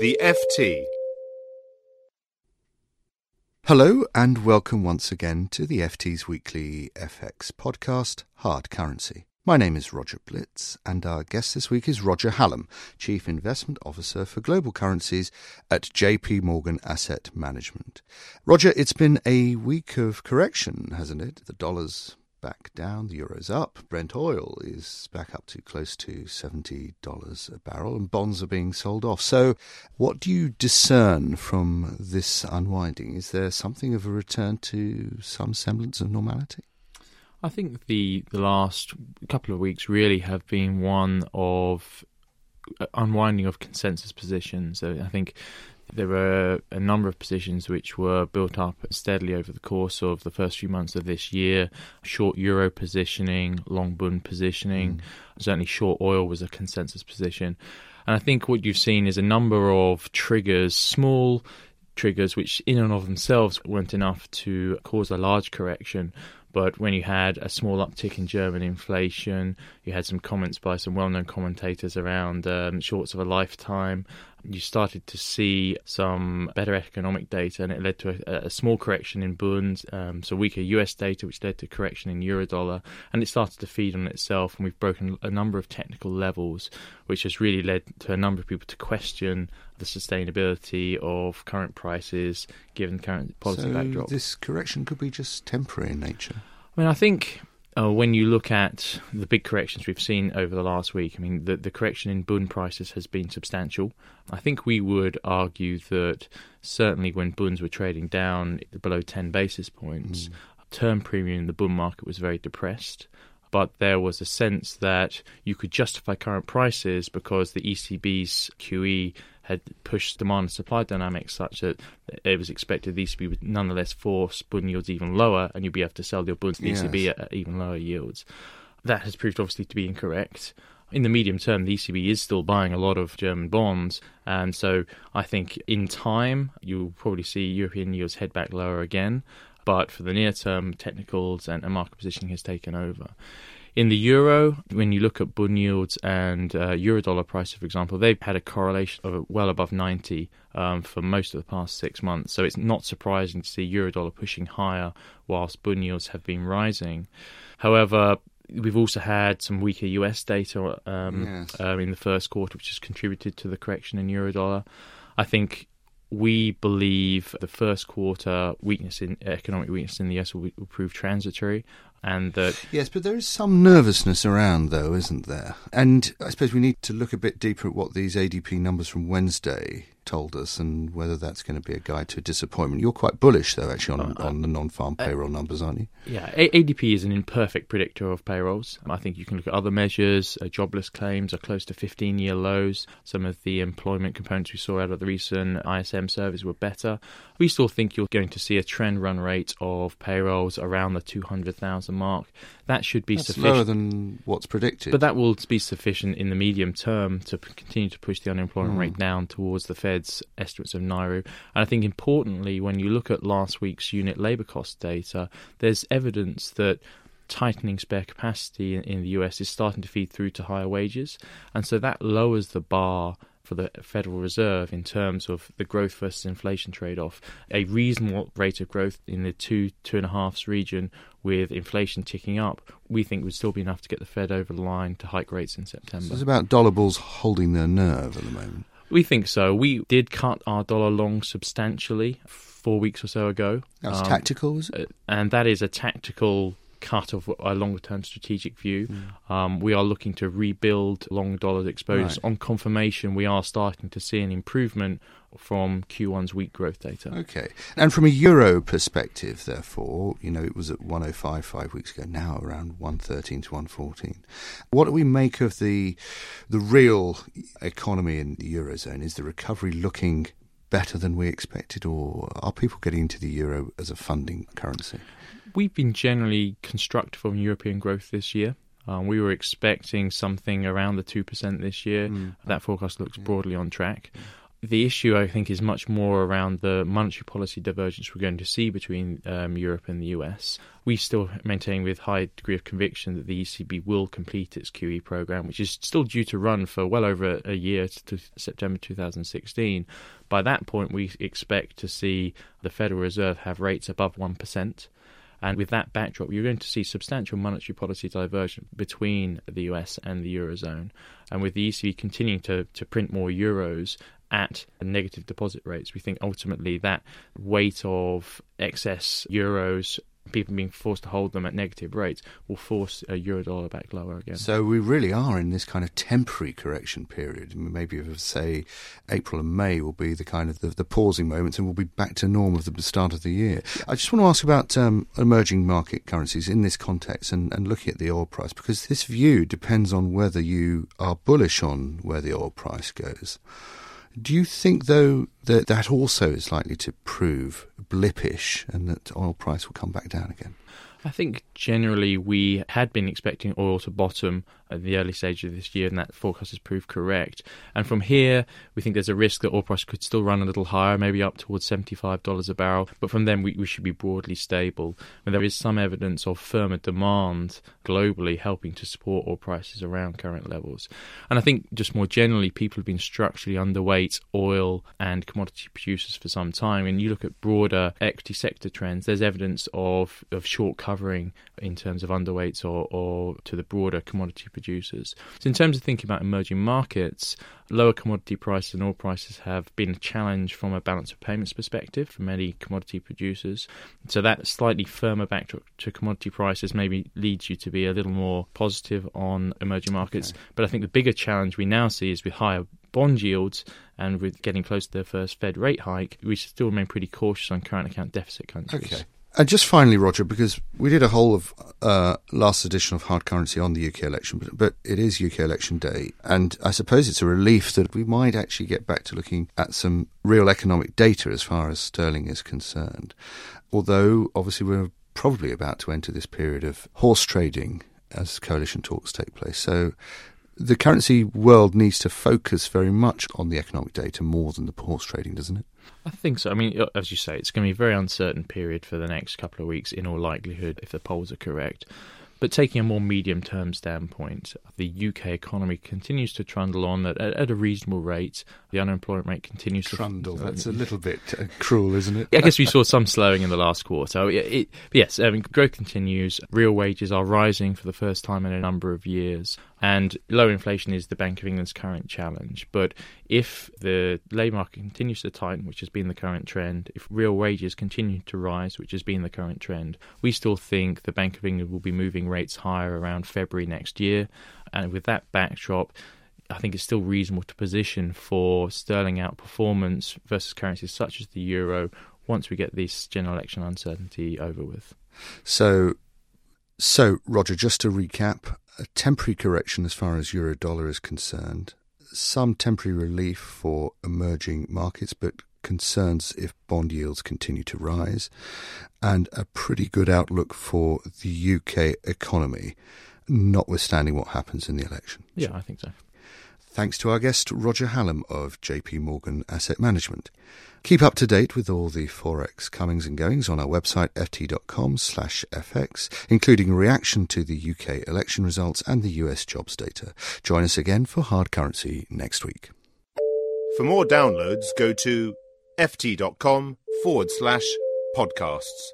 The FT. Hello and welcome once again to the FT's weekly FX podcast, Hard Currency. My name is Roger Blitz, and our guest this week is Roger Hallam, Chief Investment Officer for Global Currencies at JP Morgan Asset Management. Roger, it's been a week of correction, hasn't it? The dollar's back down, the euro's up, Brent oil is back up to close to $70 a barrel, and bonds are being sold off. So, what do you discern from this unwinding? Is there something of a return to some semblance of normality? I think the the last couple of weeks really have been one of uh, unwinding of consensus positions. So I think there were a number of positions which were built up steadily over the course of the first few months of this year. Short euro positioning, long bund positioning, mm. certainly short oil was a consensus position. And I think what you've seen is a number of triggers, small triggers, which in and of themselves weren't enough to cause a large correction, but when you had a small uptick in German inflation, you had some comments by some well known commentators around um, shorts of a lifetime. You started to see some better economic data, and it led to a, a small correction in bunds, um, so weaker US data, which led to correction in eurodollar, and it started to feed on itself. And we've broken a number of technical levels, which has really led to a number of people to question the sustainability of current prices given current policy so backdrop. This correction could be just temporary in nature. I mean, I think uh, when you look at the big corrections we've seen over the last week, I mean, the, the correction in Bund prices has been substantial. I think we would argue that certainly when Bunds were trading down below 10 basis points, mm. term premium in the Bund market was very depressed but there was a sense that you could justify current prices because the ECB's QE had pushed demand and supply dynamics such that it was expected the ECB would nonetheless force bund yields even lower, and you'd be able to sell your bunds to the yes. ECB at, at even lower yields. That has proved obviously to be incorrect in the medium term, the ECB is still buying a lot of German bonds, and so I think in time you'll probably see European yields head back lower again. But for the near term, technicals and, and market positioning has taken over. In the euro, when you look at bund yields and uh, euro dollar prices, for example, they've had a correlation of well above 90 um, for most of the past six months. So it's not surprising to see euro dollar pushing higher whilst bund yields have been rising. However, we've also had some weaker US data um, yes. uh, in the first quarter, which has contributed to the correction in euro dollar. I think we believe the first quarter weakness in uh, economic weakness in the US will, will prove transitory and that yes, but there is some nervousness around, though, isn't there? And I suppose we need to look a bit deeper at what these ADP numbers from Wednesday told us and whether that's going to be a guide to a disappointment. You're quite bullish, though, actually, on, uh, on the non farm uh, payroll numbers, aren't you? Yeah, a- ADP is an imperfect predictor of payrolls. I think you can look at other measures. Uh, jobless claims are close to 15 year lows. Some of the employment components we saw out of the recent ISM surveys were better. We still think you're going to see a trend run rate of payrolls around the 200,000 mark. That should be That's sufficient. lower than what's predicted. But that will be sufficient in the medium term to p- continue to push the unemployment mm. rate down towards the Fed's estimates of NAIRU. And I think importantly, when you look at last week's unit labour cost data, there's evidence that tightening spare capacity in, in the US is starting to feed through to higher wages. And so that lowers the bar for the Federal Reserve in terms of the growth versus inflation trade off. A reasonable rate of growth in the two, two and a halfs region with inflation ticking up, we think would still be enough to get the Fed over the line to hike rates in September. So it's about dollar bulls holding their nerve at the moment. We think so. We did cut our dollar long substantially four weeks or so ago. That's um, tactical, was it? And that is a tactical cut of a longer term strategic view. Mm. Um, we are looking to rebuild long dollar exposures. Right. On confirmation, we are starting to see an improvement from Q1's weak growth data. Okay. And from a euro perspective, therefore, you know, it was at 105 five weeks ago, now around 113 to 114. What do we make of the the real economy in the eurozone? Is the recovery looking better than we expected, or are people getting into the euro as a funding currency? We've been generally constructive on European growth this year. Um, we were expecting something around the 2% this year. Mm. That forecast looks broadly on track. Mm the issue, I think, is much more around the monetary policy divergence we're going to see between um, Europe and the US. We still maintain with high degree of conviction that the ECB will complete its QE program, which is still due to run for well over a year to September 2016. By that point, we expect to see the Federal Reserve have rates above 1%. And with that backdrop, you're going to see substantial monetary policy divergence between the US and the Eurozone. And with the ECB continuing to, to print more euros at negative deposit rates. We think ultimately that weight of excess euros people being forced to hold them at negative rates will force a euro dollar back lower again. So we really are in this kind of temporary correction period. Maybe say April and May will be the kind of the, the, pausing moments, and we'll be back to normal at the start of the year. I just want to ask about um, emerging market currencies in this context and, and looking at the oil price because this view depends on whether you are bullish on where the oil price goes. Do you think, though, that that also is likely to prove blippish and that oil price will come back down again? I think generally we had been expecting oil to bottom at the early stage of this year, and that forecast has proved correct. And from here, we think there's a risk that oil price could still run a little higher, maybe up towards $75 a barrel. But from then, we, we should be broadly stable. And there is some evidence of firmer demand globally helping to support oil prices around current levels. And I think just more generally, people have been structurally underweight oil and commodity producers for some time. And you look at broader equity sector trends, there's evidence of, of short covering in terms of underweights or, or to the broader commodity producers. So, in terms of thinking about emerging markets, lower commodity prices and oil prices have been a challenge from a balance of payments perspective for many commodity producers. So, that slightly firmer backdrop to commodity prices maybe leads you to be a little more positive on emerging markets. Okay. But I think the bigger challenge we now see is with higher bond yields and with getting close to the first Fed rate hike, we still remain pretty cautious on current account deficit countries. Okay. And just finally, Roger, because we did a whole of uh, last edition of Hard Currency on the UK election, but, but it is UK election day, and I suppose it's a relief that we might actually get back to looking at some real economic data as far as sterling is concerned. Although, obviously, we're probably about to enter this period of horse trading as coalition talks take place. So the currency world needs to focus very much on the economic data more than the horse trading, doesn't it? I think so. I mean, uh, as you say, it's going to be a very uncertain period for the next couple of weeks, in all likelihood, if the polls are correct. But taking a more medium term standpoint, the UK economy continues to trundle on at, at, a reasonable rate. The unemployment rate continues trundle. to trundle. That's a little bit uh, cruel, isn't it? I guess we saw some slowing in the last quarter. It, it, yes, I mean, growth continues. Real wages are rising for the first time in a number of years. And low inflation is the Bank of England's current challenge. But if the labour market continues to tighten, which has been the current trend, if real wages continue to rise, which has been the current trend, we still think the Bank of England will be moving rates higher around February next year. And with that backdrop, I think it's still reasonable to position for sterling outperformance versus currencies such as the euro once we get this general election uncertainty over with. So, so Roger, just to recap, a temporary correction as far as euro dollar is concerned, some temporary relief for emerging markets, but concerns if bond yields continue to rise, and a pretty good outlook for the UK economy, notwithstanding what happens in the election. Yeah, I think so. Thanks to our guest, Roger Hallam of JP Morgan Asset Management. Keep up to date with all the Forex comings and goings on our website ft.com slash fx, including reaction to the UK election results and the US jobs data. Join us again for Hard Currency next week. For more downloads, go to ft.com forward slash podcasts.